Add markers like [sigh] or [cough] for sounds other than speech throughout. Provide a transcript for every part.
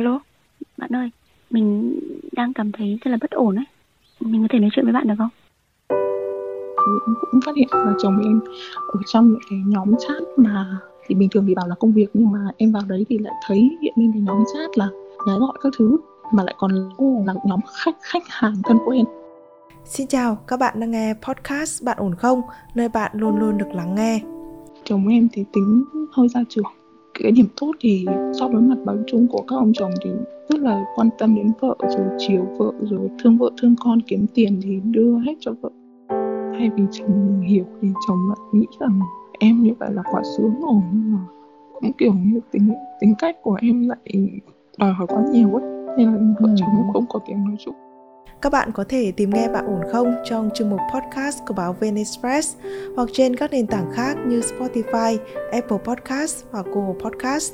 Alo, bạn ơi, mình đang cảm thấy rất là bất ổn ấy. Mình có thể nói chuyện với bạn được không? thì em cũng phát hiện là chồng em ở trong những cái nhóm chat mà thì bình thường thì bảo là công việc nhưng mà em vào đấy thì lại thấy hiện lên cái nhóm chat là gái gọi các thứ mà lại còn là nhóm khách khách hàng thân quen Xin chào, các bạn đang nghe podcast Bạn ổn không? Nơi bạn luôn luôn được lắng nghe. chồng em thì tính hơi gia trưởng cái điểm tốt thì so với mặt bằng chung của các ông chồng thì rất là quan tâm đến vợ rồi chiều vợ rồi thương vợ thương con kiếm tiền thì đưa hết cho vợ. Thay vì chồng hiểu thì chồng lại nghĩ rằng em như vậy là quá sướng rồi nhưng mà cũng kiểu như tính tính cách của em lại đòi hỏi quá nhiều ấy. Nên là vợ Ừ. chồng cũng không có tiếng nói chung các bạn có thể tìm nghe Bạn ổn không trong chương mục podcast của báo VN Express hoặc trên các nền tảng khác như Spotify, Apple Podcast hoặc Google Podcast.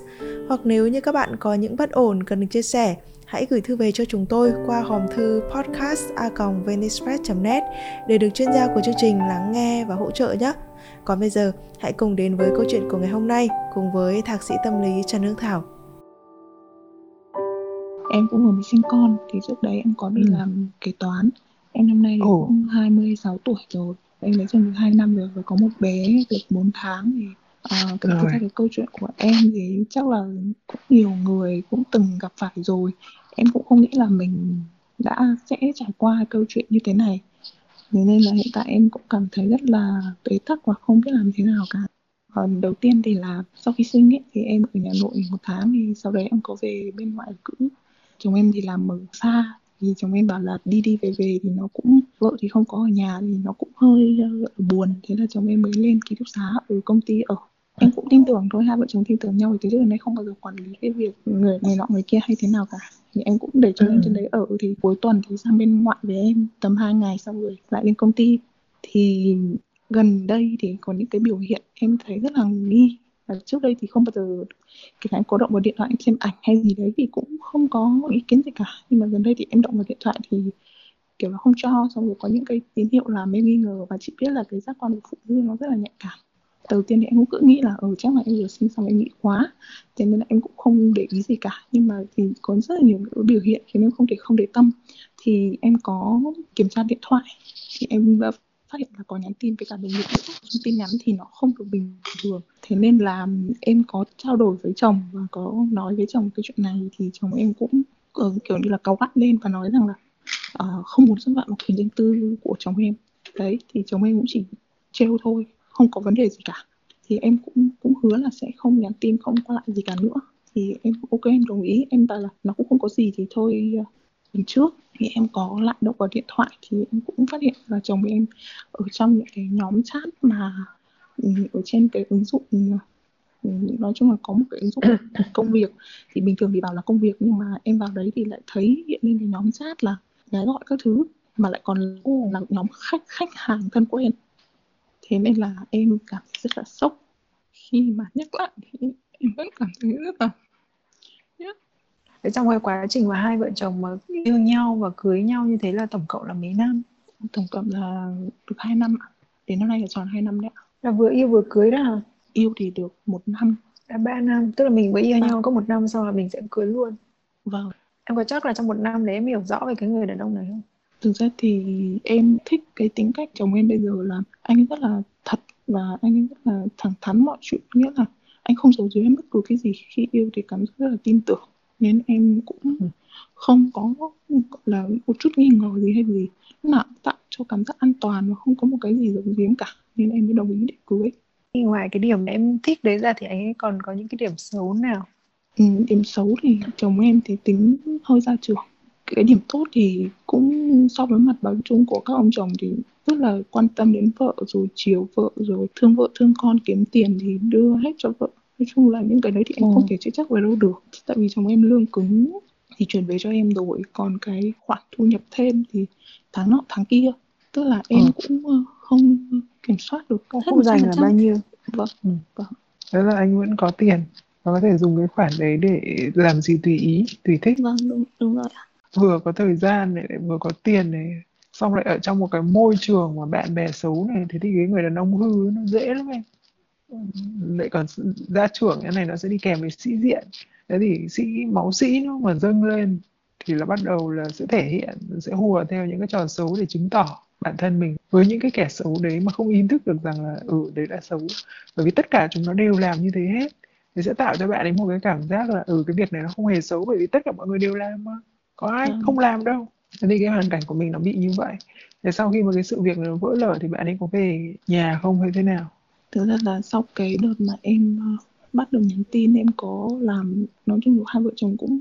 Hoặc nếu như các bạn có những bất ổn cần được chia sẻ, hãy gửi thư về cho chúng tôi qua hòm thư podcast@vnexpress.net để được chuyên gia của chương trình lắng nghe và hỗ trợ nhé. Còn bây giờ, hãy cùng đến với câu chuyện của ngày hôm nay cùng với thạc sĩ tâm lý Trần Hương Thảo em cũng vừa mới sinh con thì trước đấy em có đi Ừ. làm kế toán. Em năm nay Ồ. cũng 26 tuổi rồi. Em lấy chồng được 2 năm rồi và có một bé được 4 tháng thì uh, cái, thực ra cái câu chuyện của em thì chắc là cũng nhiều người cũng từng gặp phải rồi. Em cũng không nghĩ là mình đã sẽ trải qua câu chuyện như thế này. Thế nên là hiện tại em cũng cảm thấy rất là bế tắc và không biết làm thế nào cả. Còn đầu tiên thì là sau khi sinh ấy, thì em ở nhà nội một tháng thì sau đấy em có về bên ngoại cữ chồng em thì làm ở xa thì chồng em bảo là đi đi về về thì nó cũng vợ thì không có ở nhà thì nó cũng hơi ờ, buồn. Thế là chồng em mới lên ký túc xá ở công ty ở. Em cũng tin tưởng thôi hai vợ chồng tin tưởng nhau thì trước này không bao giờ quản lý cái việc người người nọ người kia hay thế nào cả. Thì em cũng để cho em Ừ. trên đấy ở thì cuối tuần thì sang bên ngoại với em tầm 2 ngày xong rồi lại lên công ty. Thì gần đây thì có những cái biểu hiện em thấy rất là nghi và trước đây thì không bao giờ cái cả cố có động vào điện thoại, xem ảnh hay gì đấy thì cũng không có ý kiến gì cả. Nhưng mà gần đây thì em động vào điện thoại thì, kiểu là, không cho. Xong rồi có những cái tín hiệu làm em nghi ngờ và chị biết là cái giác quan của phụ nữ nó rất là nhạy cảm. Đầu tiên thì em cũng cứ nghĩ là ừ chắc là em vừa sinh xong em nghĩ quá. Thế nên là em cũng không để ý gì cả. Nhưng mà thì có rất là nhiều cái biểu hiện khiến em không thể không để tâm. Thì em có kiểm tra điện thoại. Thì em phát hiện là có nhắn tin với cả đồng nghiệp nữa Trong tin nhắn thì nó không được bình thường. Thế nên là em có trao đổi với chồng và có nói với chồng cái chuyện này thì chồng em cũng ờ, kiểu như là cáu gắt lên và nói rằng là uh, không muốn xâm phạm vào quyền riêng tư của chồng em. Đấy thì chồng em cũng chỉ trêu thôi không có vấn đề gì cả. Thì em cũng cũng hứa là sẽ không nhắn tin không qua lại gì cả nữa. Thì em ok em đồng ý. Em bảo là nó cũng không có gì thì thôi lần trước thì em có lại động vào điện thoại thì em cũng phát hiện là chồng em ở trong những cái nhóm chat mà ừ, ở trên cái ứng dụng ừ, nói chung là có một cái ứng dụng [coughs] công việc. Thì bình thường thì bảo là công việc nhưng mà em vào đấy thì lại thấy hiện lên cái nhóm chat là gái gọi các thứ mà lại còn là nhóm khách khách hàng thân quen. Thế nên là em cảm thấy rất là sốc. Khi mà nhắc lại thì em vẫn cảm thấy rất là Thế trong cái quá trình mà hai vợ chồng mà yêu nhau và cưới nhau như thế là tổng cộng là mấy năm? tổng cộng là được 2 năm đến năm nay là tròn 2 năm đấy. Là vừa yêu vừa cưới đó hả? yêu thì được một năm Là ba năm, tức là mình mới yêu Vâng. nhau có một năm sau là mình sẽ cưới luôn. vâng Em có chắc là trong một năm đấy em hiểu rõ về cái người đàn ông này không? thực ra thì em thích cái tính cách chồng em bây giờ là anh rất là thật và anh rất là thẳng thắn mọi chuyện nghĩa là anh không giấu giếm em bất cứ cái gì khi yêu thì cảm giác rất là tin tưởng nên em cũng không có gọi là một chút nghi ngờ gì hay gì. Lúc nào tạo cho cảm giác an toàn và không có một cái gì giấu giếm cả. Nên em mới đồng ý để cưới. Ngoài cái điểm mà em thích đấy ra thì anh ấy còn có những cái điểm xấu nào? Ừ, điểm xấu thì chồng em thì tính hơi gia trưởng cái điểm tốt thì cũng so với mặt bằng chung của các ông chồng thì rất là quan tâm đến vợ rồi chiều vợ rồi thương vợ thương con kiếm tiền thì đưa hết cho vợ nói chung là những cái đấy thì em Ừ. không thể chữa chắc về đâu được tại vì chồng em lương cứng thì chuyển về cho em rồi còn cái khoản thu nhập thêm thì tháng nọ tháng kia tức là em Ừ. cũng ờ, không kiểm soát được hết dành là 100%. bao nhiêu? vâng Ừ. vâng Thế là anh vẫn có tiền và có thể dùng cái khoản đấy để làm gì tùy ý, tùy thích. Vâng, đúng, đúng rồi. Vừa có thời gian này, lại vừa có tiền này. Xong lại ở trong một cái môi trường mà bạn bè xấu này, thế thì cái người đàn ông hư nó dễ lắm em. Lại còn ra trưởng cái này nó sẽ đi kèm với sĩ diện. thế thì sĩ máu sĩ nó mà dâng lên thì là bắt đầu là sẽ thể hiện sẽ hùa theo những cái trò xấu để chứng tỏ bản thân mình với những cái kẻ xấu đấy mà không ý thức được rằng là ừ đấy là xấu. Bởi vì tất cả chúng nó đều làm như thế hết. Thì sẽ tạo cho bạn ấy một cái cảm giác là ừ cái việc này nó không hề xấu bởi vì tất cả mọi người đều làm mà. Có ai Ừ. không làm đâu. Thế thì cái hoàn cảnh của mình nó bị như vậy. Thế sau khi mà cái sự việc nó vỡ lở thì bạn ấy có về nhà không hay thế nào thực ra là sau cái đợt mà em ờ, bắt được nhắn tin, em có làm, nói chung là hai vợ chồng cũng,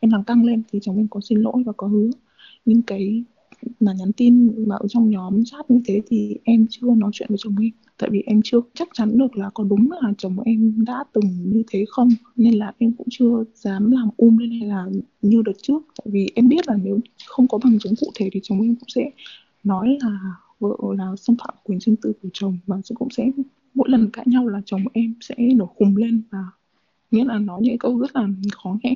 em làm căng lên thì chồng em có xin lỗi và có hứa. Nhưng cái mà nhắn tin mà ở trong nhóm chat như thế thì em chưa nói chuyện với chồng em. Tại vì em chưa, chắc chắn được là có đúng là chồng em đã từng như thế không, nên là em cũng chưa dám làm um lên hay là như đợt trước. Tại vì em biết là nếu không có bằng chứng cụ thể thì chồng em cũng sẽ nói là vợ là xâm phạm quyền riêng tư của chồng và sẽ cũng sẽ mỗi lần cãi nhau là chồng em sẽ nổi khùng lên và nghĩa là nói những câu rất là khó nghe.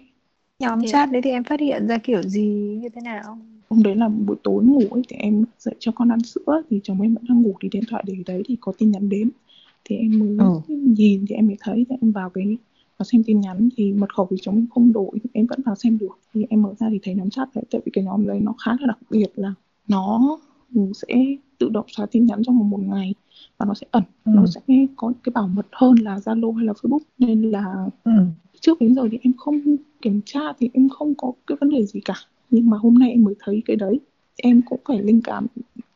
Nhóm Thế- chat đấy thì em phát hiện ra kiểu gì như thế nào? hôm đấy là buổi tối ngủ ấy, thì em dậy cho con ăn sữa thì chồng em vẫn đang ngủ thì điện thoại để đấy thì có tin nhắn đến. Thì em mới Ừ. nhìn thì em mới thấy thì em vào cái vào xem tin nhắn thì mật khẩu thì chồng em không đổi em vẫn vào xem được. Thì em mở ra thì thấy nhóm chat đấy tại vì cái nhóm đấy nó khá là đặc biệt là nó sẽ tự động xóa tin nhắn trong vòng một ngày và nó sẽ ẩn Ừ. nó sẽ có cái bảo mật hơn là Zalo hay là Facebook nên là ừ. trước đến giờ thì em không kiểm tra thì em không có cái vấn đề gì cả nhưng mà hôm nay em mới thấy cái đấy em cũng phải linh cảm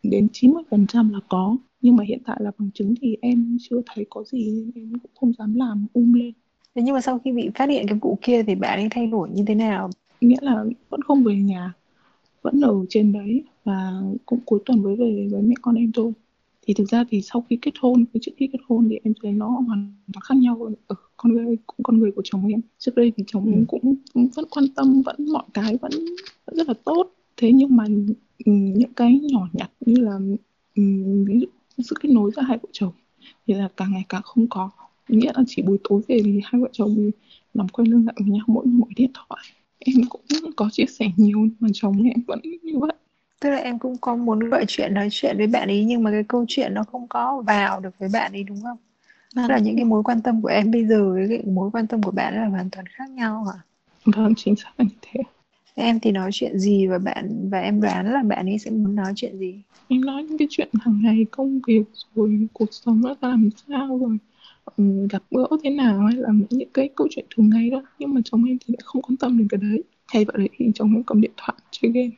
đến 90% là có nhưng mà hiện tại là bằng chứng thì em chưa thấy có gì nên em cũng không dám làm um lên Thế nhưng mà sau khi bị phát hiện cái vụ kia thì bạn ấy thay đổi như thế nào? nghĩa là vẫn không về nhà vẫn ở trên đấy và cũng cuối tuần mới về với mẹ con em thôi thì thực ra thì sau khi kết hôn với trước khi kết hôn thì em thấy nó hoàn toàn khác nhau. Ở con người cũng con người của chồng em. Trước đây thì chồng em cũng, cũng vẫn quan tâm vẫn mọi cái vẫn, vẫn rất là tốt. Thế nhưng mà những cái nhỏ nhặt như là ừm, ví dụ sự kết nối giữa hai vợ chồng thì là càng ngày càng không có. Nghĩa là chỉ buổi tối về thì hai vợ chồng nằm quay lưng lại với nhau mỗi mỗi điện thoại em cũng có chia sẻ nhiều mà chồng em vẫn như vậy Tức là em cũng có muốn gọi chuyện nói chuyện với bạn ấy nhưng mà cái câu chuyện nó không có vào được với bạn ấy đúng không? Tức là những cái mối quan tâm của em bây giờ với cái mối quan tâm của bạn là hoàn toàn khác nhau hả? vâng chính xác như thế em thì nói chuyện gì và bạn và em đoán là bạn ấy sẽ muốn nói chuyện gì? em nói những cái chuyện hàng ngày công việc rồi cuộc sống nó làm sao rồi ừ, gặp gỡ thế nào hay là những cái câu chuyện thường ngày đó nhưng mà chồng em thì lại không quan tâm đến cái đấy thay vào đấy thì chồng em cầm điện thoại chơi game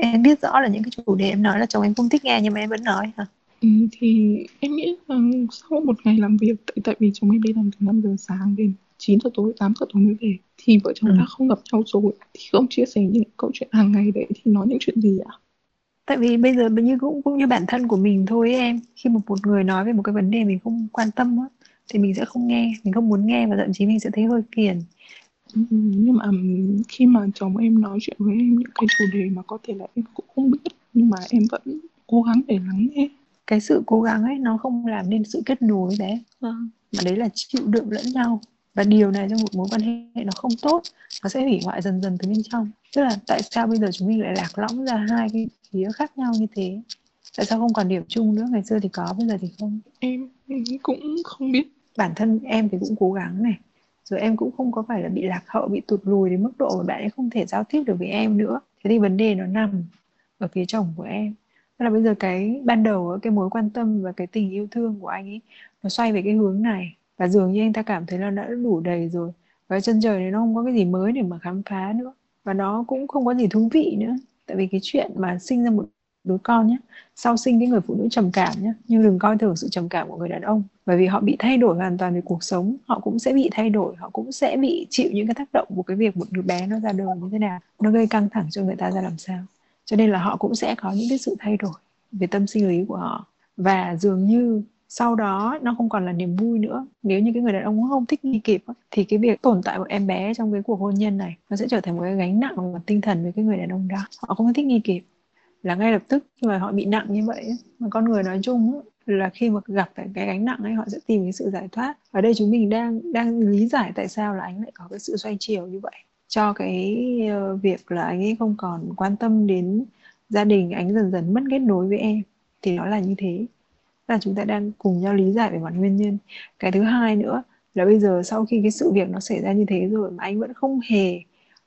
Em biết rõ là những cái chủ đề em nói là chồng em không thích nghe nhưng mà em vẫn nói hả? ừ, thì em nghĩ là sau một ngày làm việc tại, tại vì chồng em đi làm từ 5 giờ sáng đến 9 giờ tối 8 giờ tối mới về thì vợ chồng Ừ. đã không gặp nhau rồi thì không chia sẻ những câu chuyện hàng ngày đấy thì nói những chuyện gì ạ Tại vì bây giờ như cũng cũng như bản thân của mình thôi ấy em khi mà một người nói về một cái vấn đề mình không quan tâm á thì mình sẽ không nghe, mình không muốn nghe và thậm chí mình sẽ thấy hơi phiền. Nhưng mà khi mà chồng em nói chuyện với em những cái chủ đề mà có thể là em cũng không biết nhưng mà em vẫn cố gắng để lắng nghe Cái sự cố gắng ấy nó không làm nên sự kết nối đấy. Mà đấy là chịu đựng lẫn nhau. Và điều này trong một mối quan hệ nó không tốt, nó sẽ hủy hoại dần dần từ bên trong. Tức là tại sao bây giờ chúng mình lại lạc lõng ra hai cái phía khác nhau như thế? Tại sao không còn điểm chung nữa? Ngày xưa thì có, bây giờ thì không. em cũng không biết bản thân em thì cũng cố gắng này rồi em cũng không có phải là bị lạc hậu, bị tụt lùi đến mức độ mà bạn ấy không thể giao tiếp được với em nữa. Thế thì vấn đề nó nằm ở phía chồng của em. Tức là bây giờ cái ban đầu cái mối quan tâm và cái tình yêu thương của anh ấy, nó xoay về cái hướng này. Và dường như anh ta cảm thấy là đã đủ đầy rồi. Và chân trời này nó không có cái gì mới để mà khám phá nữa. Và nó cũng không có gì thú vị nữa. Tại vì cái chuyện mà sinh ra một đứa con nhé sau sinh cái người phụ nữ trầm cảm nhé nhưng đừng coi thường sự trầm cảm của người đàn ông. Bởi vì họ bị thay đổi hoàn toàn về cuộc sống. Họ cũng sẽ bị thay đổi. Họ cũng sẽ bị chịu những cái tác động của cái việc một đứa bé nó ra đời như thế nào. Nó gây căng thẳng cho người ta ra làm sao. Cho nên là họ cũng sẽ có những cái sự thay đổi về tâm sinh lý của họ. Và dường như sau đó, nó không còn là niềm vui nữa. Nếu như cái người đàn ông không thích nghi kịp thì cái việc tồn tại của em bé trong cái cuộc hôn nhân này, nó sẽ trở thành một cái gánh nặng về mặt tinh thần với cái người đàn ông đó. Họ không thích nghi kịp là ngay lập tức khi mà họ bị nặng như vậy mà con người nói chung là khi mà gặp phải cái gánh nặng ấy, họ sẽ tìm cái sự giải thoát. Ở đây chúng mình đang đang lý giải tại sao là anh lại có cái sự xoay chiều như vậy. Cho cái ờ, việc là anh ấy không còn quan tâm đến gia đình, anh dần dần mất kết nối với em, thì nó là như thế. Là chúng ta đang cùng nhau lý giải về mặt nguyên nhân. Cái thứ hai nữa là bây giờ sau khi cái sự việc nó xảy ra như thế rồi mà anh vẫn không hề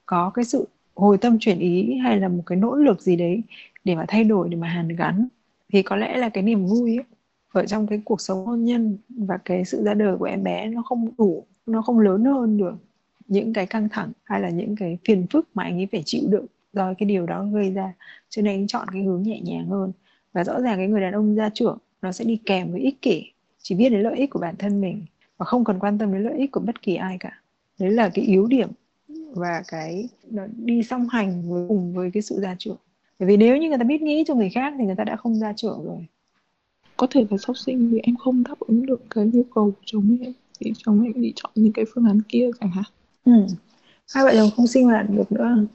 có cái sự hồi tâm chuyển ý hay là một cái nỗ lực gì đấy để mà thay đổi để mà hàn gắn. Thì có lẽ là cái niềm vui ấy, ở trong cái cuộc sống hôn nhân và cái sự ra đời của em bé nó không đủ nó không lớn hơn được những cái căng thẳng hay là những cái phiền phức mà anh ấy phải chịu đựng do cái điều đó gây ra. Cho nên anh chọn cái hướng nhẹ nhàng hơn. Và rõ ràng cái người đàn ông gia trưởng nó sẽ đi kèm với ích kỷ chỉ biết đến lợi ích của bản thân mình và không cần quan tâm đến lợi ích của bất kỳ ai cả. Đấy là cái yếu điểm và cái nó đi song hành với cùng với cái sự gia trưởng bởi vì nếu như người ta biết nghĩ cho người khác thì người ta đã không gia trưởng rồi. Có thể là sau sinh thì em không đáp ứng được cái nhu cầu của chồng em thì chồng em đi chọn những cái phương án kia chẳng hạn. Ừ. hai vợ chồng không sinh hoạt được nữa.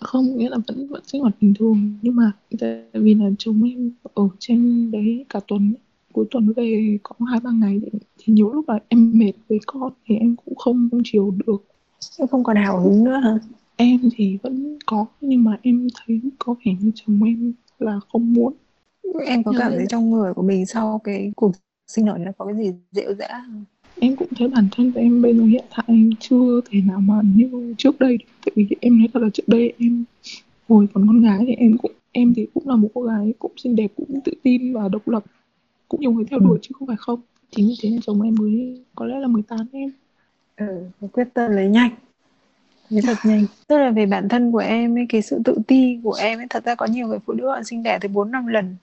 Không nghĩa là vẫn vẫn sinh hoạt bình thường. Nhưng mà tại vì là chồng em ở trên đấy cả tuần cuối tuần về có hai ba ngày thì, thì nhiều lúc là em mệt với con thì em cũng không không chiều được. Em không còn hào hứng nữa hả em thì vẫn có nhưng mà em thấy có vẻ như chồng em là không muốn. Em có cảm thấy trong người của mình sau cái cuộc sinh nở này có cái gì dịu dã em cũng thấy bản thân của em bây giờ hiện tại em chưa thể nào mà như trước đây tại vì em nói thật là trước đây em hồi còn con gái thì em cũng em thì cũng là một cô gái cũng xinh đẹp cũng tự tin và độc lập cũng nhiều người theo đuổi ừ. chứ không phải không. Chính vì thế nên chồng em mới có lẽ là 18 em. Ừ quyết tâm lấy nhanh lấy thật nhanh. Tức là về bản thân của em ấy cái sự tự ti của em ấy thật ra có nhiều người phụ nữ họ sinh đẻ tới bốn năm lần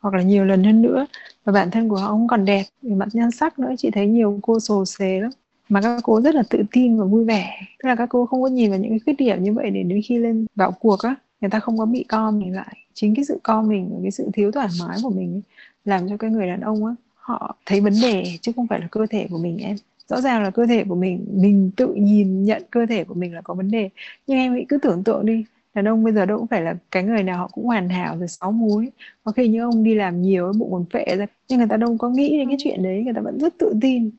hoặc là nhiều lần hơn nữa. Và bản thân của họ không còn đẹp về mặt nhan sắc nữa chị thấy nhiều cô sồ xề lắm. Mà các cô rất là tự tin và vui vẻ. Tức là các cô không có nhìn vào những cái khuyết điểm như vậy để đến khi lên vào cuộc á người ta không có bị co mình lại. Chính cái sự co mình và cái sự thiếu thoải mái của mình ấy, làm cho cái người đàn ông á họ thấy vấn đề chứ không phải là cơ thể của mình em rõ ràng là cơ thể của mình mình tự nhìn nhận cơ thể của mình là có vấn đề. Nhưng em nghĩ cứ tưởng tượng đi đàn ông bây giờ đâu cũng phải là cái người nào họ cũng hoàn hảo rồi sáu múi. Có khi những ông đi làm nhiều bụng còn phệ ra. Nhưng người ta đâu có nghĩ đến cái chuyện đấy người ta vẫn rất tự tin. Người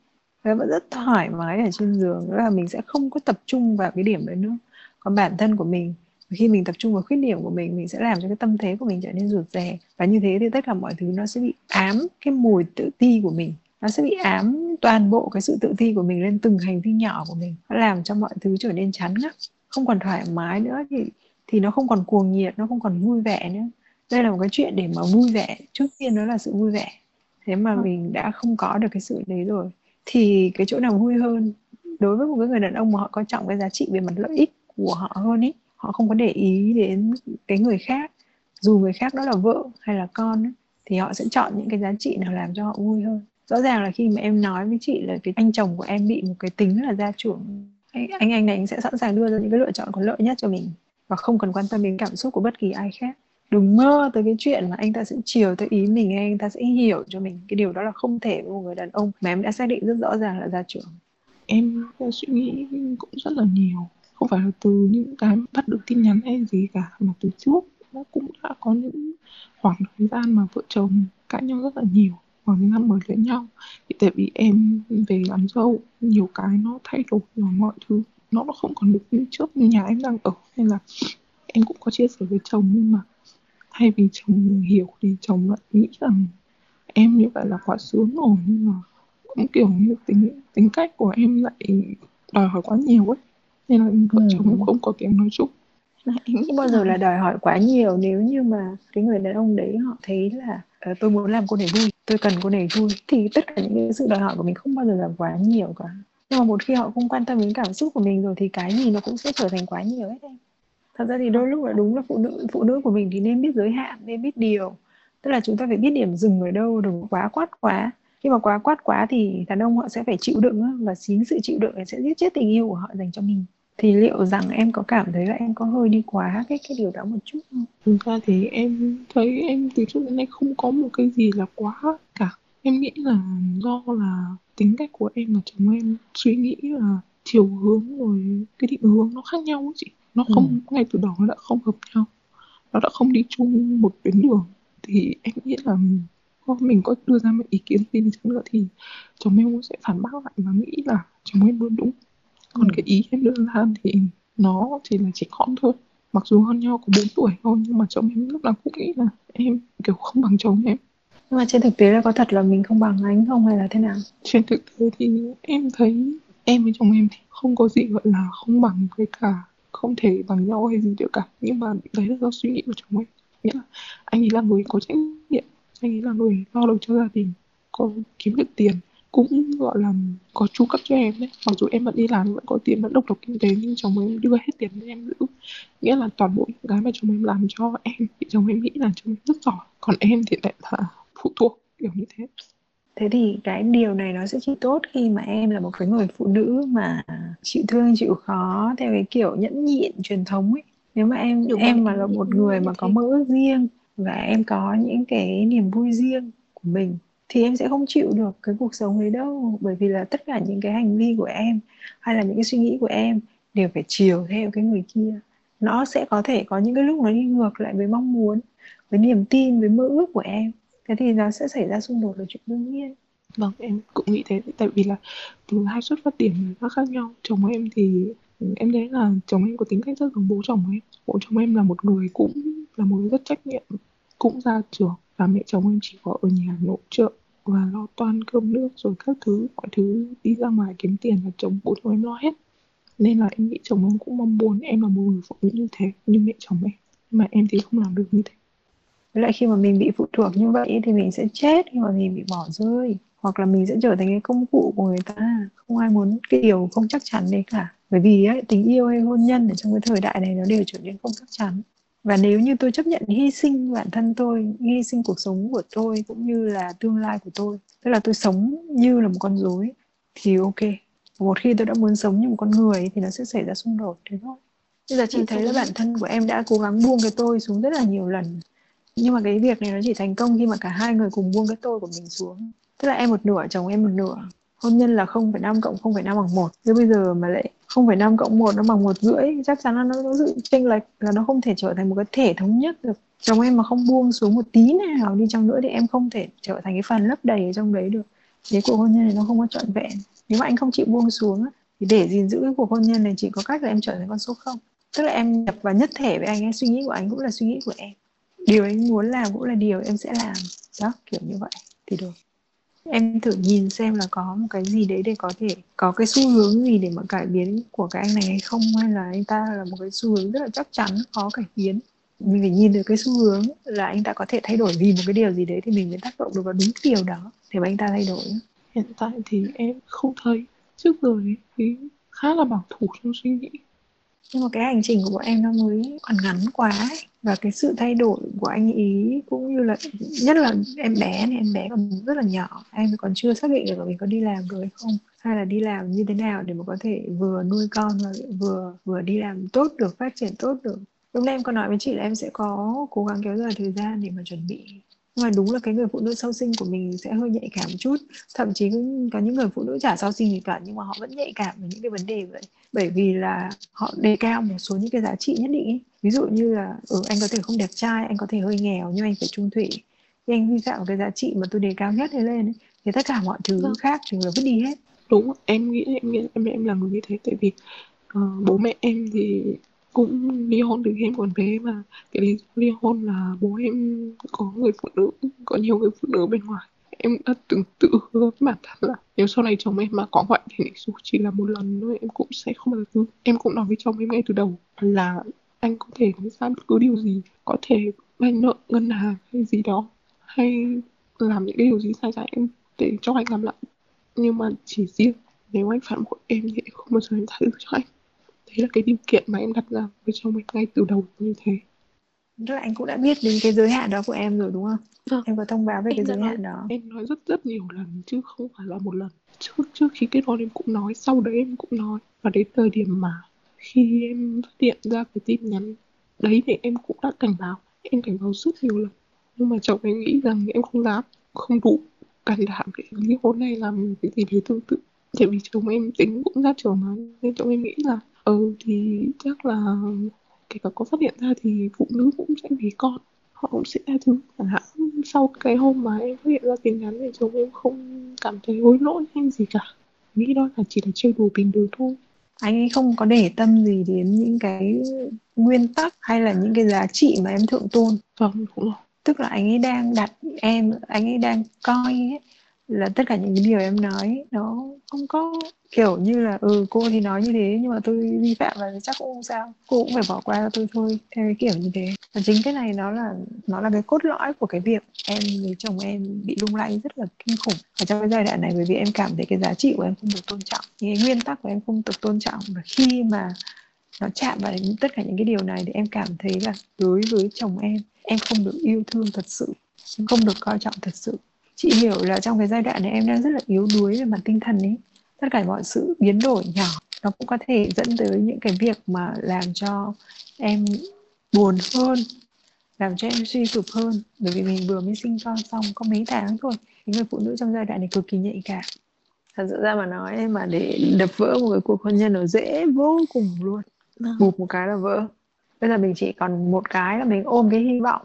ta vẫn rất thoải mái ở trên giường. Đó là mình sẽ không có tập trung vào cái điểm đấy nữa. Còn bản thân của mình khi mình tập trung vào khuyết điểm của mình mình sẽ làm cho cái tâm thế của mình trở nên rụt rè. Và như thế thì tất cả mọi thứ nó sẽ bị ám cái mùi tự ti của mình. Nó sẽ bị ám toàn bộ cái sự tự ti của mình lên từng hành vi nhỏ của mình. Nó làm cho mọi thứ trở nên chán ngắt không còn thoải mái nữa thì thì nó không còn cuồng nhiệt nó không còn vui vẻ nữa. Đây là một cái chuyện để mà vui vẻ. Trước tiên đó là sự vui vẻ. Thế mà ừ. mình đã không có được cái sự đấy rồi. Thì cái chỗ nào vui hơn? Đối với một cái người đàn ông mà họ coi trọng cái giá trị về mặt lợi ích của họ hơn ấy họ không có để ý đến cái người khác dù người khác đó là vợ hay là con ấy, thì họ sẽ chọn những cái giá trị nào làm cho họ vui hơn rõ ràng là khi mà em nói với chị là cái anh chồng của em bị một cái tính là gia trưởng. Anh anh anh này anh sẽ sẵn sàng đưa ra những cái lựa chọn có lợi nhất cho mình và không cần quan tâm đến cảm xúc của bất kỳ ai khác. Đừng mơ tới cái chuyện mà anh ta sẽ chiều tới ý mình, anh ta sẽ hiểu cho mình. Cái điều đó là không thể với một người đàn ông mà em đã xác định rất rõ ràng là gia trưởng. Em suy nghĩ cũng rất là nhiều. Không phải là từ những cái bắt được tin nhắn hay gì cả, mà từ trước nó cũng đã có những khoảng thời gian mà vợ chồng cãi nhau rất là nhiều khoảng những năm mới lấy nhau. Thì tại vì em về làm dâu nhiều cái nó thay đổi và mọi thứ nó nó không còn được như trước như nhà em đang ở. Nên là em cũng có chia sẻ với chồng nhưng mà thay vì chồng hiểu thì chồng lại nghĩ rằng em như vậy là quá sướng rồi. Nhưng mà cũng kiểu như tính tính cách của em lại đòi hỏi quá nhiều ấy. Nên là vợ ừ. chồng cũng không có tiếng nói chung. Không bao giờ là đòi hỏi quá nhiều nếu như mà cái người đàn ông đấy họ thấy là uh, tôi muốn làm cô này vui tôi cần cô này vui. Thì tất cả những cái sự đòi hỏi của mình không bao giờ là quá nhiều cả. Nhưng mà một khi họ không quan tâm đến cảm xúc của mình rồi thì cái gì nó cũng sẽ trở thành quá nhiều hết em thật ra thì đôi lúc là đúng là phụ nữ phụ nữ của mình thì nên biết giới hạn, nên biết điều. Tức là chúng ta phải biết điểm dừng ở đâu, đừng quá quát quá. Khi mà quá quát quá thì đàn ông họ sẽ phải chịu đựng và chính sự chịu đựng sẽ giết chết tình yêu của họ dành cho mình thì liệu rằng em có cảm thấy là em có hơi đi quá cái cái điều đó một chút không? Thực ra thì em thấy em từ trước đến nay không có một cái gì là quá cả. Em nghĩ là do là tính cách của em và chồng em suy nghĩ là chiều hướng rồi cái định hướng nó khác nhau chị. Nó không ừ. ngay từ đó đã không hợp nhau. Nó đã không đi chung một tuyến đường. Thì em nghĩ là mình có đưa ra một ý kiến gì đi nữa thì chồng em cũng sẽ phản bác lại và nghĩ là chồng em luôn đúng còn cái ý em đưa ra thì nó chỉ là trẻ con thôi. Mặc dù hơn nhau có 4 tuổi thôi nhưng mà chồng em lúc nào cũng nghĩ là em kiểu không bằng chồng em. Nhưng mà trên thực tế là có thật là mình không bằng anh không hay là thế nào? Trên thực tế thì em thấy em với chồng em thì không có gì gọi là không bằng với cả không thể bằng nhau hay gì được cả. Nhưng mà đấy là do suy nghĩ của chồng em. Nghĩa là anh ấy là người có trách nhiệm anh ấy là người lo được cho gia đình có kiếm được tiền cũng gọi là có chu cấp cho em đấy. Mặc dù em vẫn đi làm vẫn có tiền vẫn độc lập kinh tế nhưng chồng em đưa hết tiền cho em giữ. Nghĩa là toàn bộ những cái mà chồng em làm cho em thì chồng em nghĩ là chồng em rất giỏi. Còn em thì lại là phụ thuộc kiểu như thế. Thế thì cái điều này nó sẽ chỉ tốt khi mà em là một cái người phụ nữ mà chịu thương chịu khó theo cái kiểu nhẫn nhịn truyền thống ấy. Nếu mà em Đúng em mà là một người mà có mơ ước riêng và em có những cái niềm vui riêng của mình thì em sẽ không chịu được cái cuộc sống đấy đâu. Bởi vì là tất cả những cái hành vi của em hay là những cái suy nghĩ của em đều phải chiều theo cái người kia. Nó sẽ có thể có những cái lúc nó đi ngược lại với mong muốn với niềm tin với mơ ước của em. Thế thì nó sẽ xảy ra xung đột là chuyện đương nhiên. Vâng, em cũng nghĩ thế. Tại vì là từ hai xuất phát điểm nó khác nhau. Chồng em thì ừ, em thấy là chồng em có tính cách rất giống bố chồng em. Bố chồng em là một người cũng là một người rất trách nhiệm, cũng ra trường và mẹ chồng em chỉ có ở nhà nội trợ và lo toan cơm nước rồi các thứ mọi thứ đi ra ngoài kiếm tiền là chồng bố chồng em lo hết. Nên là em nghĩ chồng em cũng mong muốn em là một người phụ nữ như thế như mẹ chồng em. Nhưng mà em thì không làm được như thế. với lại khi mà mình bị phụ thuộc như vậy thì mình sẽ chết khi mà mình bị bỏ rơi hoặc là mình sẽ trở thành cái công cụ của người ta không ai muốn cái điều không chắc chắn đấy cả bởi vì ấy, tình yêu hay hôn nhân ở trong cái thời đại này nó đều trở nên không chắc chắn và nếu như tôi chấp nhận hy sinh bản thân tôi hy sinh cuộc sống của tôi cũng như là tương lai của tôi tức là tôi sống như là một con rối thì ok. Một khi tôi đã muốn sống như một con người thì nó sẽ xảy ra xung đột thế thôi. Bây giờ chị Ừ, thấy là bản thân của em đã cố gắng buông cái tôi xuống rất là nhiều lần. Nhưng mà cái việc này nó chỉ thành công khi mà cả hai người cùng buông cái tôi của mình xuống. Tức là em một nửa chồng em một nửa. Hôn nhân là 0,5 cộng 0,5 bằng 1 nhưng bây giờ mà lại 0,5 cộng 1 nó bằng một rưỡi chắc chắn là nó có sự chênh lệch là nó không thể trở thành một cái thể thống nhất được. Chồng em mà không buông xuống một tí nào đi chăng nữa thì em không thể trở thành cái phần lấp đầy ở trong đấy được. Cái cuộc hôn nhân này nó không có trọn vẹn. Nếu mà anh không chịu buông xuống thì để gìn giữ cái cuộc hôn nhân này chỉ có cách là em trở thành con số không. Tức là em nhập vào nhất thể với anh ấy suy nghĩ của anh cũng là suy nghĩ của em. Điều anh muốn làm cũng là điều em sẽ làm. Đó kiểu như vậy. Thì được em thử nhìn xem là có một cái gì đấy để có thể có cái xu hướng gì để mà cải biến của cái anh này hay không, hay là anh ta là một cái xu hướng rất là chắc chắn, khó cải biến. Mình phải nhìn được cái xu hướng là anh ta có thể thay đổi vì một cái điều gì đấy thì mình mới tác động được vào đúng cái điều đó để mà anh ta thay đổi. Hiện tại thì em không thấy. Trước rồi thì khá là bảo thủ trong suy nghĩ nhưng mà cái hành trình của bọn em nó mới còn ngắn quá ấy. và cái sự thay đổi của anh ý cũng như là, nhất là em bé này, em bé còn rất là nhỏ em còn chưa xác định được là mình có đi làm được hay không, hay là đi làm như thế nào để mà có thể vừa nuôi con và vừa vừa đi làm tốt được, phát triển tốt được lúc nãy em có nói với chị là em sẽ có cố gắng kéo dài thời gian để mà chuẩn bị nhưng mà đúng là cái người phụ nữ sau sinh của mình sẽ hơi nhạy cảm một chút. Thậm chí có những người phụ nữ chả sau sinh gì cả nhưng mà họ vẫn nhạy cảm với những cái vấn đề vậy. Bởi vì là họ đề cao một số những cái giá trị nhất định ấy. ví dụ như là ừ, anh có thể không đẹp trai anh có thể hơi nghèo nhưng anh phải trung thủy. Thì anh vi phạm cái giá trị mà tôi đề cao nhất ấy lên ấy, thì tất cả mọi thứ Vâng. khác đều là vứt đi hết. Đúng em nghĩ em nghĩ em em là người như thế. Tại vì ờ, bố mẹ em thì cũng ly hôn từ khi em còn bé mà. Cái lý do ly hôn là bố em có người phụ nữ, có nhiều người phụ nữ bên ngoài. Em đã từng tự hứa với bản thân là nếu sau này chồng em mà có ngoại tình dù chỉ là một lần thôi, em cũng sẽ không bao giờ tin. Em cũng nói với chồng em ngay từ đầu là anh có thể làm sai bất cứ điều gì, có thể vay nợ ngân hàng hay gì đó, hay làm những cái điều gì sai trái em để cho anh làm lại. Nhưng mà chỉ riêng, nếu anh phản bội em thì em không bao giờ em tha thứ cho anh đấy là cái điều kiện mà em đặt ra với chồng em ngay từ đầu như thế. Tức là anh cũng đã biết đến cái giới hạn đó của em rồi đúng không? Vâng. em có thông báo về Em cái giới nói- hạn đó. em nói rất rất nhiều lần chứ không phải là một lần. Trước trước khi kết hôn em cũng nói sau đấy em cũng nói. Và đến thời điểm mà khi em phát hiện ra cái tin nhắn đấy thì em cũng đã cảnh báo. Em cảnh báo rất nhiều lần. Nhưng mà chồng em nghĩ rằng em không dám không đủ can đảm để ly hôn hay làm cái gì đấy tương tự. Tại vì chồng em tính cũng ra trường mà nên chồng em nghĩ là ừ thì chắc là kể cả có phát hiện ra thì phụ nữ cũng sẽ vì con. Họ cũng sẽ tha thứ chẳng hạn sau cái hôm mà em phát hiện ra tin nhắn thì chồng em không cảm thấy hối lỗi hay gì cả. Nghĩ đó là chỉ là chơi đùa bình thường thôi. Anh ấy không có để tâm gì đến những cái nguyên tắc hay là những cái giá trị mà em thượng tôn. Vâng đúng rồi. Tức là anh ấy đang đặt em anh ấy đang coi ấy, là tất cả những cái điều em nói nó không có kiểu như là ừ cô thì nói như thế, nhưng mà tôi vi phạm và chắc cũng không sao. Cô cũng phải bỏ qua cho tôi thôi, theo cái kiểu như thế. Và chính cái này nó là nó là cái cốt lõi của cái việc em với chồng em bị lung lay rất là kinh khủng ở trong cái giai đoạn này, bởi vì em cảm thấy cái giá trị của em không được tôn trọng, những cái nguyên tắc của em không được tôn trọng. Và khi mà nó chạm vào tất cả những cái điều này thì em cảm thấy là đối với chồng em em không được yêu thương thật sự không được coi trọng thật sự. Chị hiểu là trong cái giai đoạn này em đang rất là yếu đuối về mặt tinh thần ấy tất cả mọi sự biến đổi nhỏ nó cũng có thể dẫn tới những cái việc mà làm cho em buồn hơn làm cho em suy sụp hơn. Bởi vì mình vừa mới sinh con xong có mấy tháng thôi những người phụ nữ trong giai đoạn này cực kỳ nhạy cảm. Thật sự ra mà nói mà để đập vỡ một cái cuộc hôn nhân nó dễ vô cùng luôn. Vâng. bụp một cái là vỡ. Bây giờ mình chỉ còn một cái là mình ôm cái hy vọng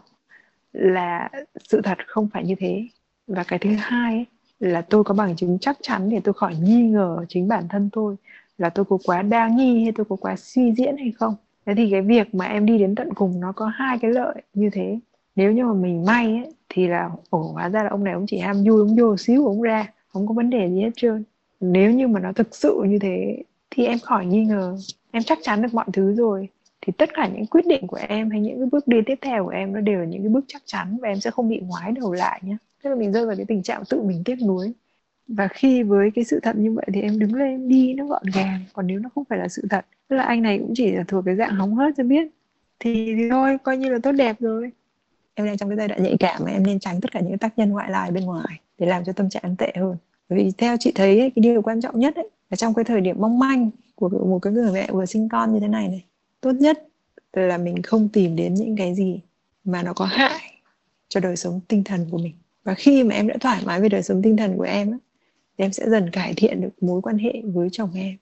là sự thật không phải như thế. Và cái thứ hai ấy, là tôi có bằng chứng chắc chắn để tôi khỏi nghi ngờ chính bản thân tôi là tôi có quá đa nghi hay tôi có quá suy diễn hay không. Thế thì cái việc mà em đi đến tận cùng nó có hai cái lợi như thế. Nếu như mà mình may ấy, thì là ổ hóa ra là ông này ông chỉ ham vui ông vô xíu ông ra không có vấn đề gì hết trơn. Nếu như mà nó thực sự như thế thì em khỏi nghi ngờ. Em chắc chắn được mọi thứ rồi. Thì tất cả những quyết định của em hay những cái bước đi tiếp theo của em nó đều là những cái bước chắc chắn và em sẽ không bị ngoái đầu lại nhé tức là mình rơi vào cái tình trạng tự mình tiếc nuối. Và khi với cái sự thật như vậy thì em đứng lên đi nó gọn gàng. Còn nếu nó không phải là sự thật tức là anh này cũng chỉ là thuộc cái dạng hóng hớt cho biết thì, thì thôi coi như là tốt đẹp rồi. Em đang trong cái giai đoạn nhạy cảm mà em nên tránh tất cả những tác nhân ngoại lai bên ngoài để làm cho tâm trạng em tệ hơn. Bởi vì theo chị thấy ấy, cái điều quan trọng nhất ấy, là trong cái thời điểm mong manh của một cái người mẹ vừa sinh con như thế này này tốt nhất là mình không tìm đến những cái gì mà nó có hại cho đời sống tinh thần của mình và khi mà em đã thoải mái về đời sống tinh thần của em thì em sẽ dần cải thiện được mối quan hệ với chồng em.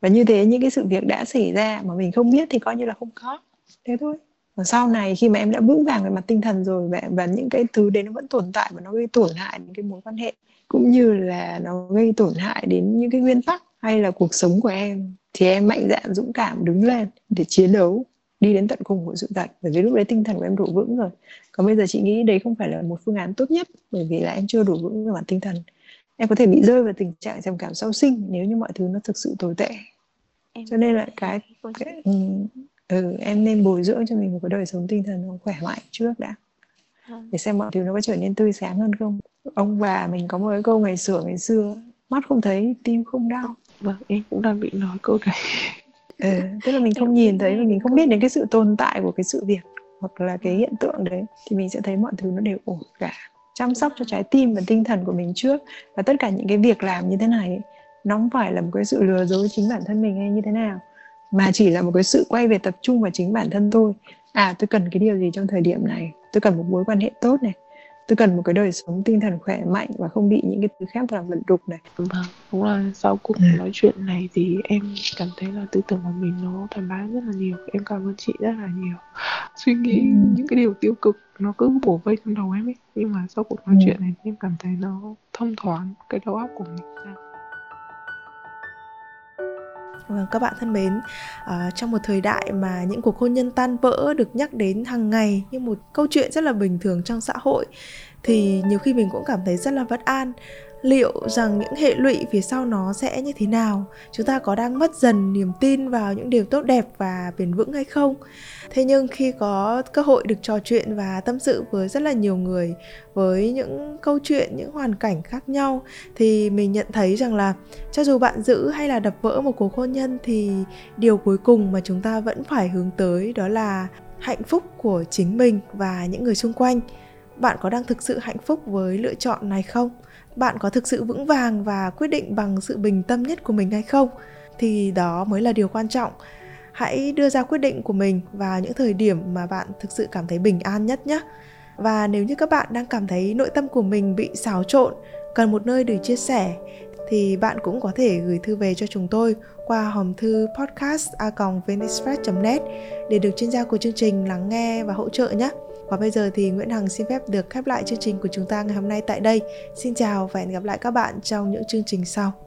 Và như thế những cái sự việc đã xảy ra mà mình không biết thì coi như là không có. Thế thôi. Và sau này khi mà em đã vững vàng về mặt tinh thần rồi và, và những cái thứ đấy nó vẫn tồn tại và nó gây tổn hại những cái mối quan hệ cũng như là nó gây tổn hại đến những cái nguyên tắc hay là cuộc sống của em thì em mạnh dạn dũng cảm đứng lên để chiến đấu đi đến tận cùng của sự thật. Bởi vì lúc đấy tinh thần của em đủ vững rồi còn bây giờ chị nghĩ đấy không phải là một phương án tốt nhất bởi vì là em chưa đủ vững về mặt tinh thần. Em có thể bị rơi vào tình trạng trầm cảm sau sinh nếu như mọi thứ nó thực sự tồi tệ. Em cho nên là cái, cái ừ, ừ, em nên bồi dưỡng cho mình một cái đời sống tinh thần nó khỏe mạnh trước đã. Vâng. để xem mọi thứ nó có trở nên tươi sáng hơn không. Ông bà mình có một cái câu ngày xưa ngày xưa mắt không thấy tim không đau. Vâng em cũng đang bị nói câu này. Ừ, tức là mình không nhìn thấy và mình không biết đến cái sự tồn tại của cái sự việc hoặc là cái hiện tượng đấy, thì mình sẽ thấy mọi thứ nó đều ổn cả. Chăm sóc cho trái tim và tinh thần của mình trước. Và tất cả những cái việc làm như thế này, nó không phải là một cái sự lừa dối chính bản thân mình hay như thế nào, mà chỉ là một cái sự quay về tập trung vào chính bản thân tôi. À tôi cần cái điều gì trong thời điểm này? Tôi cần một mối quan hệ tốt này tôi cần một cái đời sống tinh thần khỏe mạnh và không bị những cái thứ khác làm vận đục này vâng đúng là sau cuộc ừ. nói chuyện này thì em cảm thấy là tư tưởng của mình nó thoải mái rất là nhiều em cảm ơn chị rất là nhiều suy nghĩ ừ. những cái điều tiêu cực nó cứ bổ vây trong đầu em ấy nhưng mà sau cuộc nói ừ. chuyện này em cảm thấy nó thông thoáng cái đầu óc của mình ra Vâng, các bạn thân mến, à, trong một thời đại mà những cuộc hôn nhân tan vỡ được nhắc đến hàng ngày như một câu chuyện rất là bình thường trong xã hội thì nhiều khi mình cũng cảm thấy rất là bất an. Liệu rằng những hệ lụy phía sau nó sẽ như thế nào? Chúng ta có đang mất dần niềm tin vào những điều tốt đẹp và bền vững hay không? Thế nhưng khi có cơ hội được trò chuyện và tâm sự với rất là nhiều người, với những câu chuyện, những hoàn cảnh khác nhau, thì mình nhận thấy rằng là cho dù bạn giữ hay là đập vỡ một cuộc hôn nhân thì điều cuối cùng mà chúng ta vẫn phải hướng tới đó là hạnh phúc của chính mình và những người xung quanh bạn có đang thực sự hạnh phúc với lựa chọn này không? Bạn có thực sự vững vàng và quyết định bằng sự bình tâm nhất của mình hay không? Thì đó mới là điều quan trọng. Hãy đưa ra quyết định của mình vào những thời điểm mà bạn thực sự cảm thấy bình an nhất nhé. Và nếu như các bạn đang cảm thấy nội tâm của mình bị xáo trộn, cần một nơi để chia sẻ, thì bạn cũng có thể gửi thư về cho chúng tôi qua hòm thư podcast a net để được chuyên gia của chương trình lắng nghe và hỗ trợ nhé. Và bây giờ thì Nguyễn Hằng xin phép được khép lại chương trình của chúng ta ngày hôm nay tại đây. Xin chào và hẹn gặp lại các bạn trong những chương trình sau.